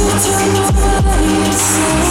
to take away your soul